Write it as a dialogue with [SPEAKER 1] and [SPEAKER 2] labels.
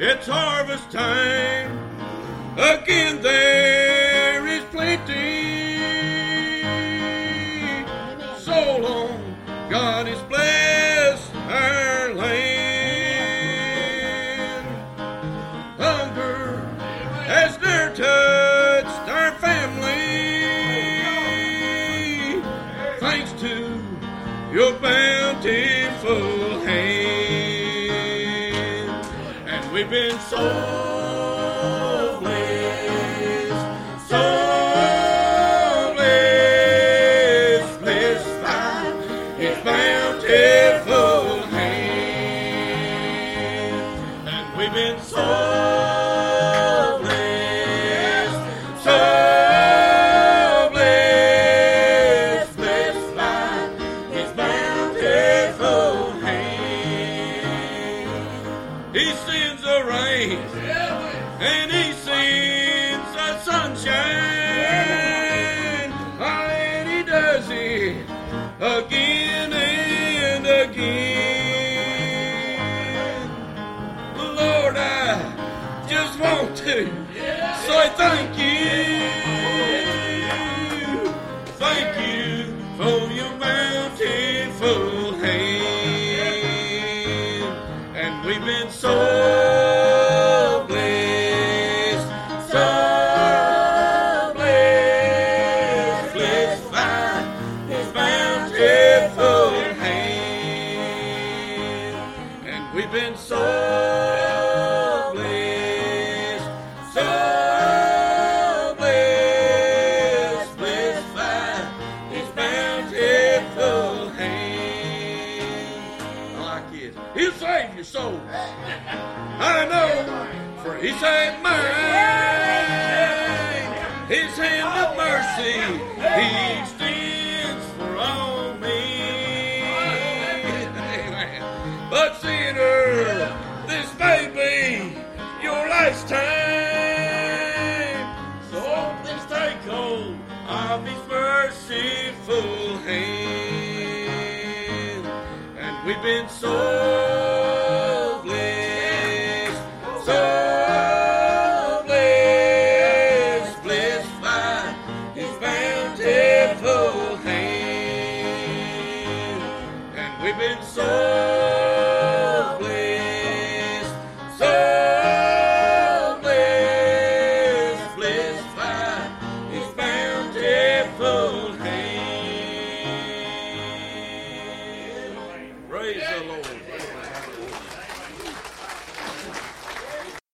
[SPEAKER 1] It's harvest time. Again, there is plenty. So long, God has blessed our land. Hunger has never touched our family. Thanks to your bountiful And we've been so by His bountiful hand. And we've been so sends and He sends the sunshine, and He does it again and again. Lord, I just want to say thank you. Thank you for your bountiful hand. And we've been so we've been so blessed, so blessed, blessed by His bountiful hand. I like it. He'll save your soul. I know, for He saved mine. His hand of mercy He extends for all men. But sinner, this time. So please take hold of His merciful hand. And we've been so blessed, so blessed, blessed by His bountiful hand. And we've been so Praise the Lord.